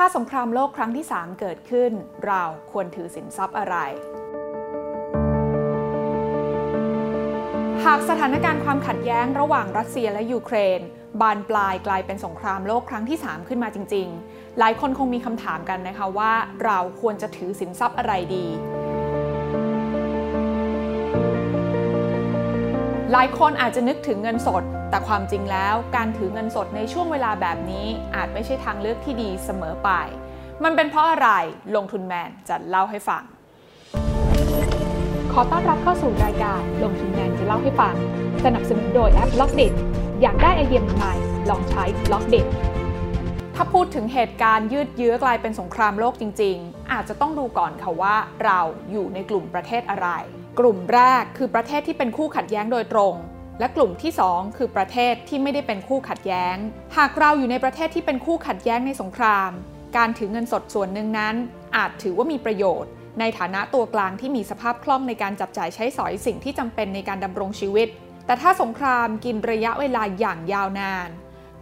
ถ้าสงครามโลกครั้งที่ 3 เกิดขึ้น เราควรถือสินทรัพย์อะไร หากสถานการณ์ความขัดแย้งระหว่างรัสเซียและยูเครน บานปลายกลายเป็นสงครามโลกครั้งที่ 3 ขึ้นมาจริง ๆ หลายคนคงมีคำถามกันนะคะว่า เราควรจะถือสินทรัพย์อะไรดี หลายคนอาจจะนึกถึงเงินสด แต่ความจริงแล้วการถือเงินสดในช่วงเวลาแบบนี้อาจไม่ใช่ทางเลือกที่ดีเสมอไป มันเป็นเพราะอะไร ลงทุนแมนจะเล่าให้ฟัง ขอต้อนรับเข้าสู่รายการลงทุนแมนจะเล่าให้ฟัง สนับสนุนโดยแอป Blockdit อยากได้ไอเดียใหม่ลองใช้ Blockdit ถ้าพูดถึงเหตุการณ์ยืดเยื้อกลายเป็นสงครามโลกจริง ๆ อาจจะต้องดูก่อนค่ะว่าเราอยู่ในกลุ่มประเทศอะไร กลุ่มแรกคือประเทศที่เป็นคู่ขัดแย้งโดยตรง และกลุ่มที่ 2 คือประเทศที่ไม่ได้เป็นคู่ขัดแย้ง หากเราอยู่ในประเทศที่เป็นคู่ขัดแย้งในสงคราม การถือเงินสดส่วนหนึ่งนั้น อาจถือว่ามีประโยชน์ ในฐานะตัวกลางที่มีสภาพคล่องในการจับจ่ายใช้สอยสิ่งที่จำเป็นในการดำรงชีวิต แต่ถ้าสงครามกินระยะเวลาอย่างยาวนาน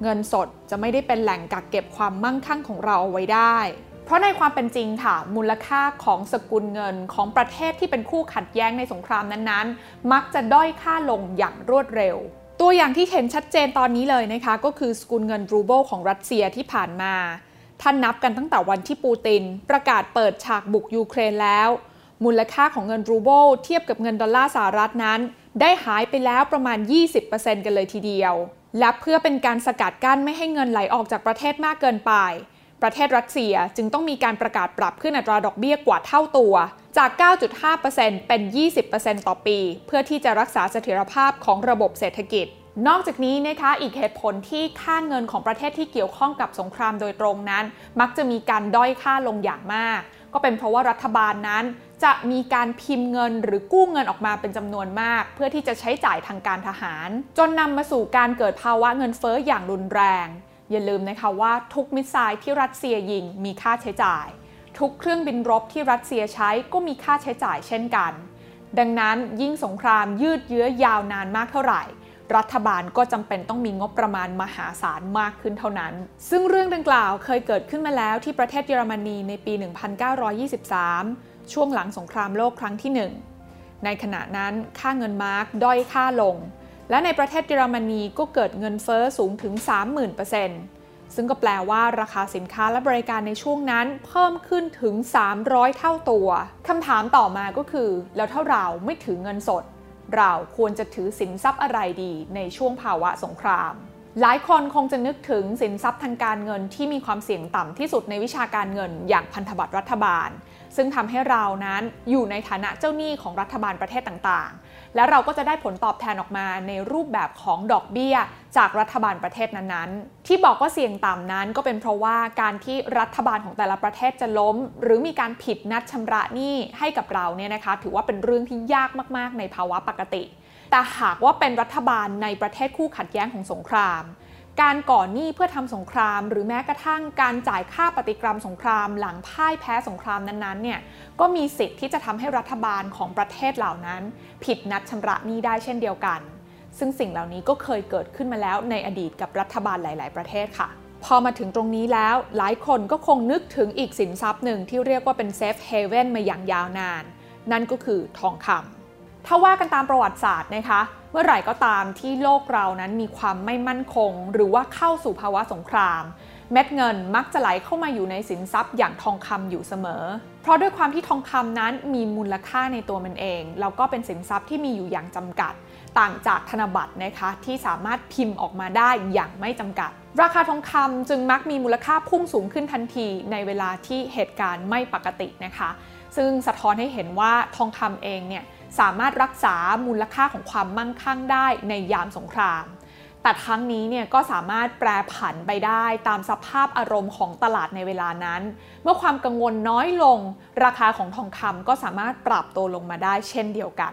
เงินสดจะไม่ได้เป็นแหล่งกักเก็บความมั่งคั่งของเราเอาไว้ได้ เพราะในความเป็นจริงค่ะ มูลค่าของสกุลเงินของประเทศที่เป็นคู่ขัดแย้งในสงครามนั้นๆ มักจะด้อยค่าลงอย่างรวดเร็ว ตัวอย่างที่เห็นชัดเจนตอนนี้เลยนะคะ ก็คือสกุลเงินรูเบิลของรัสเซียที่ผ่านมา ถ้านับกันตั้งแต่วันที่ปูติน ประกาศเปิดฉากบุกยูเครนแล้ว มูลค่าของเงินรูเบิลเทียบกับเงินดอลลาร์สหรัฐนั้น ได้หายไปแล้วประมาณ 20%กันเลยทีเดียว และเพื่อเป็นการสกัดกั้นไม่ให้เงินไหลออกจากประเทศมากเกินไป ประเทศรัสเซียจึงต้องมีการประกาศปรับขึ้นอัตราดอกเบี้ยกว่าเท่าตัว จาก 9.5%เป็น 20%ต่อปี เพื่อที่จะรักษาเสถียรภาพของระบบเศรษฐกิจ นอกจากนี้นะคะอีกเหตุผลที่ค่าเงินของประเทศที่เกี่ยวข้องกับสงครามโดยตรงนั้น มักจะมีการด้อยค่าลงอย่างมาก ก็เป็นเพราะว่ารัฐบาลนั้นจะมีการพิมพ์เงินหรือกู้เงินออกมาเป็นจำนวนมาก เพื่อที่จะใช้จ่ายทางการทหาร จนนำมาสู่การเกิดภาวะเงินเฟ้ออย่างรุนแรง อย่าลืมนะคะว่าทุกมิสไซล์ที่รัสเซียยิงมีค่าใช้จ่าย ทุกเครื่องบินรบที่รัสเซียใช้ก็มีค่าใช้จ่ายเช่นกัน ดังนั้นยิ่งสงครามยืดเยื้อยาวนานมากเท่าไหร่ รัฐบาลก็จำเป็นต้องมีงบประมาณมหาศาลมากขึ้นเท่านั้น ซึ่งเรื่องดังกล่าวเคยเกิดขึ้นมาแล้วที่ประเทศเยอรมนีในปี 1923 ช่วงหลังสงครามโลกครั้งที่ 1 ในขณะนั้นค่าเงินมาร์กด้อยค่าลง และในประเทศเยอรมนีก็เกิดเงินเฟอ้อสูงถึง 30,000ซึ่งก็แปลว่าราคาสินค้าและบริการในช่วงนั้นเพิ่มขึ้นถึง 300 เท่าตัวคำถามต่อมาก็คือ แล้วถ้าเราไม่ถือเงินสด เราควรจะถือสินทรัพย์อะไรดีในช่วงภาวะสงคราม หลายคนคงจะนึกถึงสินทรัพย์ทางการเงินที่มีความเสี่ยงต่ำที่สุดในวิชาการเงิน อย่างพันธบัตรรัฐบาล ซึ่งทำให้เรานั้นอยู่ในฐานะเจ้าหนี้ของรัฐบาลประเทศต่างๆ และเราก็จะได้ผลตอบแทนออกมาในรูปแบบของดอกเบี้ย จากรัฐบาลประเทศนั้นๆ ที่บอกว่าเสี่ยงต่ำนั้นก็เป็นเพราะว่าการที่รัฐบาลของแต่ละประเทศจะล้ม หรือมีการผิดนัดชำระหนี้ให้กับเราเนี่ยนะคะถือว่าเป็นเรื่องที่ยากมากๆ ในภาวะปกติ แต่หากว่าเป็นรัฐบาลในประเทศคู่ขัดแย้งของสงคราม การก่อหนี้เพื่อทำสงคราม หรือแม้กระทั่งการจ่ายค่าปฏิกรรมสงคราม หลังพ่ายแพ้สงครามนั้นๆเนี่ยก็มีสิทธิ์ที่จะทำให้รัฐบาลของประเทศเหล่านั้น ผิดนัดชำระหนี้ได้เช่นเดียวกัน ซึ่งสิ่งเหล่านี้ก็เคยเกิดขึ้นมาแล้วในอดีตกับรัฐบาลหลาย ๆ ประเทศค่ะพอมาถึงตรงนี้แล้วหลายคนก็คงนึกถึงอีกสินทรัพย์หนึ่งที่เรียกว่าเป็นเซฟเฮเว่นมาอย่างยาวนาน นั่นก็คือทองคำ ถ้าว่ากันตามประวัติศาสตร์นะคะ เมื่อไหร่ก็ตามที่โลกเรานั้นมีความไม่มั่นคง หรือว่าเข้าสู่ภาวะสงคราม เม็ดเงินมักจะไหลเข้ามาอยู่ในสินทรัพย์อย่างทองคำอยู่เสมอ เพราะด้วยความที่ทองคำนั้นมีมูลค่าในตัวมันเองแล้วก็เป็นสินทรัพย์ที่มีอยู่อย่างจำกัด ต่างจากธนบัตรนะคะที่สามารถพิมพ์ออกมาได้อย่างไม่จำกัด ราคาทองคำจึงมักมีมูลค่าพุ่งสูงขึ้นทันทีในเวลาที่เหตุการณ์ไม่ปกตินะคะ ซึ่งสะท้อนให้เห็นว่าทองคำเองเนี่ย สามารถรักษามูลค่าของความมั่งคั่งได้ในยามสงคราม แต่ทั้งนี้เนี่ยก็สามารถแปรผันไปได้ตามสภาพอารมณ์ของตลาดในเวลานั้น เมื่อความกังวลน้อยลง ราคาของทองคำก็สามารถปรับตัวลงมาได้เช่นเดียวกัน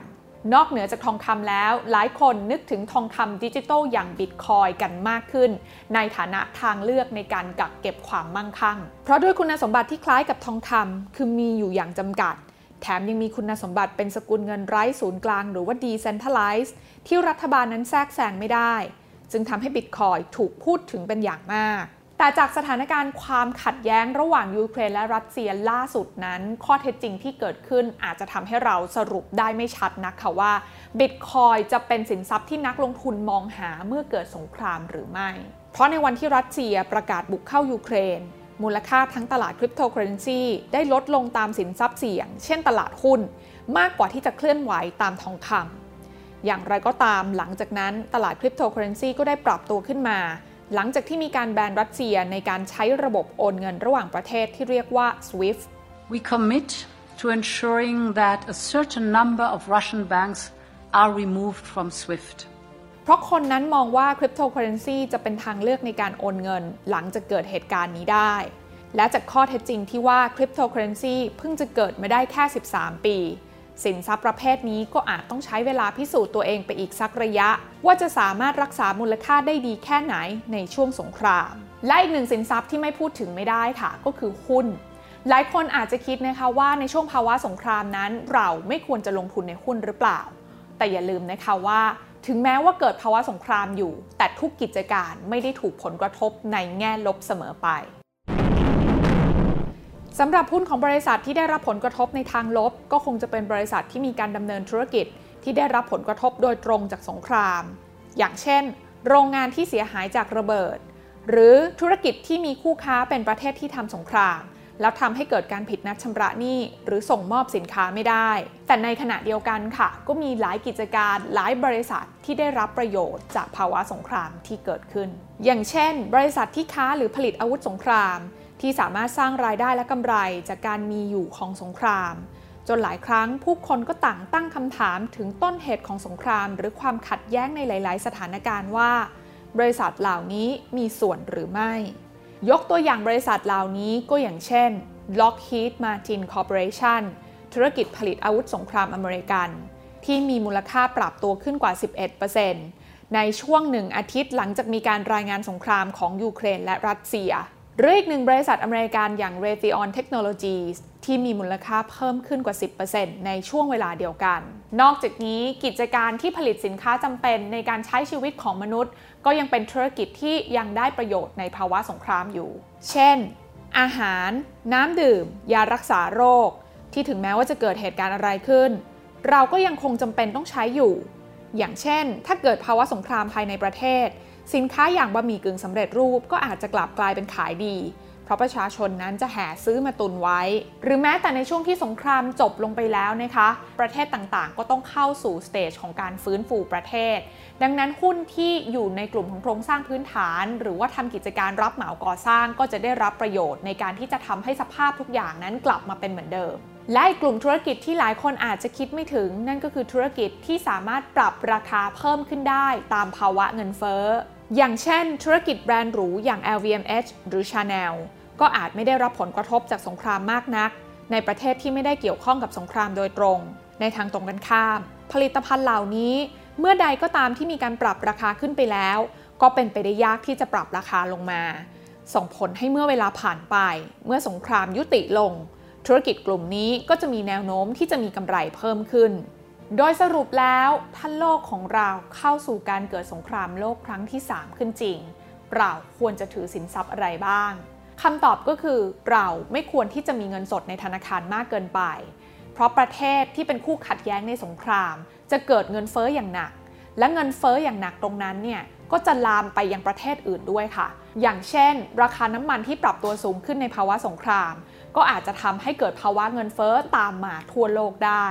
นอกเหนือจากทองคำแล้ว หลายคนนึกถึงทองคำดิจิทัลอย่างบิตคอยกันมากขึ้น ในฐานะทางเลือกในการกักเก็บความมั่งคั่ง เพราะด้วยคุณสมบัติที่คล้ายกับทองคำคือมีอยู่อย่างจำกัด แถมยังมีคุณสมบัติเป็นสกุลเงินไร้ศูนย์กลาง หรือว่า decentralized ที่รัฐบาลนั้นแทรกแซงไม่ได้ จึงทำให้บิตคอยถูกพูดถึงเป็นอย่างมากแต่จากสถานการณ์ความขัดแย้งระหว่างยูเครนและรัสเซียล่าสุดนั้น ข้อเท็จจริงที่เกิดขึ้นอาจจะทำให้เราสรุปได้ไม่ชัดนักค่ะว่าบิตคอยน์จะเป็นสินทรัพย์ที่นักลงทุนมองหาเมื่อเกิดสงครามหรือไม่ เพราะในวันที่รัสเซียประกาศบุกเข้ายูเครน มูลค่าทั้งตลาดคริปโตเคอเรนซีได้ลดลงตามสินทรัพย์เสี่ยง เช่นตลาดหุ้น มากกว่าที่จะเคลื่อนไหวตามทองคำอย่างไรก็ตามหลังจากนั้นตลาดคริปโตเคอเรนซีก็ได้ปรับตัวขึ้นมา หลังจากที่มีการ ban รัสเซียในการใช้ระบบโอนเงินระหว่างประเทศที่เรียกว่า SWIFT We commit to ensuring that a certain number of Russian banks are removed from SWIFT. เพราะคนนั้นมองว่าคริปโตเคอเรนซีจะเป็นทางเลือกในการโอนเงิน หลังจากเกิดเหตุการณ์นี้ได้ และจากข้อเท็จจริงที่ว่าคริปโตเคอเรนซีเพิ่งจะเกิดมาได้แค่ 13 ปี สินทรัพย์ประเภทนี้ก็อาจต้องใช้เวลาพิสูจน์ตัวเองไปอีกสักระยะ ว่าจะสามารถรักษามูลค่าได้ดีแค่ไหนในช่วงสงคราม และอีกหนึ่งสินทรัพย์ที่ไม่พูดถึงไม่ได้ค่ะ ก็คือหุ้นหลายคนอาจจะคิดนะคะว่าในช่วงภาวะสงครามนั้น เราไม่ควรจะลงทุนในหุ้นหรือเปล่า แต่อย่าลืมนะคะว่า ถึงแม้ว่าเกิดภาวะสงครามอยู่ แต่ทุกกิจการไม่ได้ถูกผลกระทบในแง่ลบเสมอไปสำหรับหุ้นของบริษัทที่ได้รับผลกระทบในทางลบ ก็คงจะเป็นบริษัทที่มีการดำเนินธุรกิจที่ได้รับผลกระทบโดยตรงจากสงคราม อย่างเช่น โรงงานที่เสียหายจากระเบิด หรือธุรกิจที่มีคู่ค้าเป็นประเทศที่ทำสงคราม แล้วทำให้เกิดการผิดนัดชำระหนี้ หรือส่งมอบสินค้าไม่ได้ แต่ในขณะเดียวกันค่ะ ก็มีหลายกิจการหลายบริษัทที่ได้รับประโยชน์จากภาวะสงครามที่เกิดขึ้น อย่างเช่น บริษัทที่ค้าหรือผลิตอาวุธสงคราม ที่สามารถสร้างรายได้และกำไรจากการมีอยู่ของสงคราม จนหลายครั้งผู้คนก็ต่างตั้งคำถามถึงต้นเหตุของสงคราม หรือความขัดแย้งในหลาย ๆ สถานการณ์ว่า บริษัทเหล่านี้มีส่วนหรือไม่ ยกตัวอย่างบริษัทเหล่านี้ก็อย่างเช่น Lockheed Martin Corporation ธุรกิจผลิตอาวุธสงครามอเมริกัน ที่มีมูลค่าปรับตัวขึ้นกว่า 11%ในช่วงหนึ่งอาทิตย์หลังจากมีการรายงานสงครามของยูเครนและรัสเซีย หรืออีกหนึ่งบริษัทอเมริกันอย่าง Raytheon Technologies ที่มีมูลค่าเพิ่มขึ้นกว่า 10%ในช่วงเวลาเดียวกัน นอกจากนี้กิจการที่ผลิตสินค้าจำเป็นในการใช้ชีวิตของมนุษย์ ก็ยังเป็นธุรกิจที่ยังได้ประโยชน์ในภาวะสงครามอยู่ เช่น อาหาร น้ำดื่ม ยารักษาโรค ที่ถึงแม้ว่าจะเกิดเหตุการณ์อะไรขึ้น เราก็ยังคงจำเป็นต้องใช้อยู่ อย่างเช่น ถ้าเกิดภาวะสงครามภายในประเทศ สินค้าอย่างบะหมี่กึ่งสำเร็จรูปก็อาจจะกลับกลายเป็นขายดี เพราะประชาชนนั้นจะแห่ซื้อมาตุนไว้ หรือแม้แต่ในช่วงที่สงครามจบลงไปแล้วนะคะ ประเทศต่างๆ ก็ต้องเข้าสู่สเตจของการฟื้นฟูประเทศ ดังนั้นหุ้นที่อยู่ในกลุ่มของโครงสร้างพื้นฐาน หรือว่าทำกิจการรับเหมาก่อสร้างก็จะได้รับประโยชน์ในการที่จะทำให้สภาพทุกอย่างนั้นกลับมาเป็นเหมือนเดิมและอีกกลุ่มธุรกิจที่หลายคนอาจจะคิดไม่ถึง นั่นก็คือธุรกิจที่สามารถปรับราคาเพิ่มขึ้นได้ตามภาวะเงินเฟ้อ อย่างเช่น ธุรกิจแบรนด์หรูอย่าง LVMH หรือ Chanel ก็อาจไม่ได้รับผลกระทบจากสงครามมากนัก ในประเทศที่ไม่ได้เกี่ยวข้องกับสงครามโดยตรง ในทางตรงกันข้าม ผลิตภัณฑ์เหล่านี้ เมื่อใดก็ตามที่มีการปรับราคาขึ้นไปแล้ว ก็เป็นไปได้ยากที่จะปรับราคาลงมา ส่งผลให้เมื่อเวลาผ่านไป เมื่อสงครามยุติลง ธุรกิจกลุ่มนี้ก็จะมีแนวโน้มที่จะมีกำไรเพิ่มขึ้น โดยสรุปแล้วถ้าโลกของเราเข้าสู่การเกิดสงครามโลกครั้งที่ 3 ขึ้นจริง เราควรจะถือสินทรัพย์อะไรบ้างคำตอบก็คือเราไม่ควรที่จะมีเงินสดในธนาคารมากเกินไป เพราะประเทศที่เป็นคู่ขัดแย้งในสงคราม จะเกิดเงินเฟ้ออย่างหนัก และเงินเฟ้ออย่างหนักตรงนั้นเนี่ยก็จะลามไปยังประเทศอื่นด้วยค่ะ อย่างเช่น ราคาน้ำมันที่ปรับตัวสูงขึ้นในภาวะสงคราม ก็อาจจะทำให้เกิดภาวะเงินเฟ้อตามมาทั่วโลกได้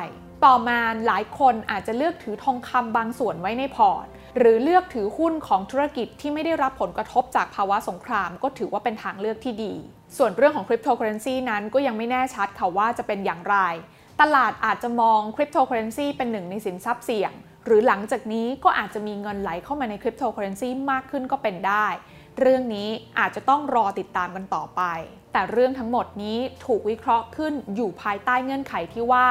ต่อมาหลายคนอาจจะเลือกถือทองคำบางส่วนไว้ในพอร์ต หรือเลือกถือหุ้นของธุรกิจที่ไม่ได้รับผลกระทบจากภาวะสงคราม ก็ถือว่าเป็นทางเลือกที่ดี ส่วนเรื่องของคริปโตเคอเรนซีนั้นก็ยังไม่แน่ชัดค่ะว่าจะเป็นอย่างไร ตลาดอาจจะมองคริปโตเคอเรนซีเป็นหนึ่งในสินทรัพย์เสี่ยง หรือหลังจากนี้ก็อาจจะมีเงินไหลเข้ามาในคริปโตเคอเรนซีมากขึ้นก็เป็นได้ เรื่องนี้อาจจะต้องรอติดตามกันต่อไป แต่เรื่องทั้งหมดนี้ถูกวิเคราะห์ขึ้นอยู่ภายใต้เงื่อนไขที่ว่า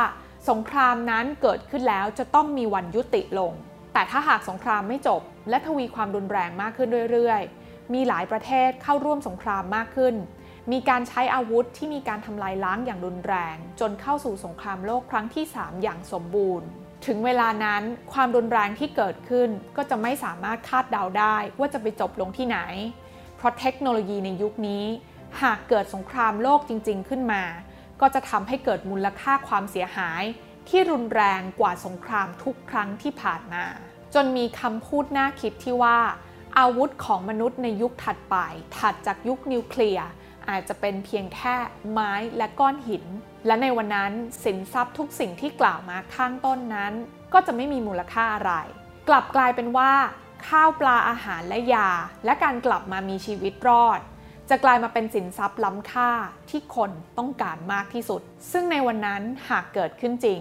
สงครามนั้นเกิดขึ้นแล้วจะต้องมีวันยุติลง แต่ถ้าหากสงครามไม่จบ และทวีความรุนแรงมากขึ้นเรื่อยๆ มีหลายประเทศเข้าร่วมสงครามมากขึ้น มีการใช้อาวุธที่มีการทำลายล้างอย่างรุนแรง จนเข้าสู่สงครามโลกครั้งที่ 3 อย่างสมบูรณ์ ถึงเวลานั้นความรุนแรงที่เกิดขึ้นก็จะไม่สามารถคาดเดาได้ว่าจะไปจบลงที่ไหน เพราะเทคโนโลยีในยุคนี้ หากเกิดสงครามโลกจริง ๆ ขึ้นมา ก็จะทำให้เกิดมูลค่าความเสียหาย ที่รุนแรงกว่าสงครามทุกครั้งที่ผ่านมา จนมีคำพูดน่าคิดที่ว่า อาวุธของมนุษย์ในยุคถัดไป ถัดจากยุคนิวเคลียร์อาจจะเป็นเพียงแค่ไม้และก้อนหิน และในวันนั้นสินทรัพย์ทุกสิ่งที่กล่าวมาข้างต้นนั้น ก็จะไม่มีมูลค่าอะไร กลับกลายเป็นว่า ข้าวปลาอาหารและยา และการกลับมามีชีวิตรอด จะกลายมาเป็นสินทรัพย์ล้ำค่าที่คนต้องการมากที่สุด ซึ่งในวันนั้นหากเกิดขึ้นจริง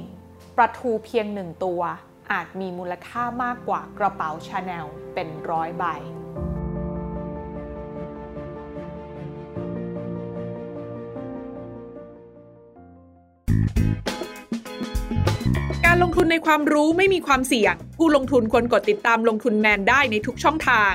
ปลาทูเพียงหนึ่งตัว อาจมีมูลค่ามากกว่ากระเป๋าชาแนลเป็นร้อยใบการลงทุนในความรู้ไม่มีความเสี่ยง ผู้ลงทุนควรกดติดตามลงทุนแมนได้ในทุกช่องทาง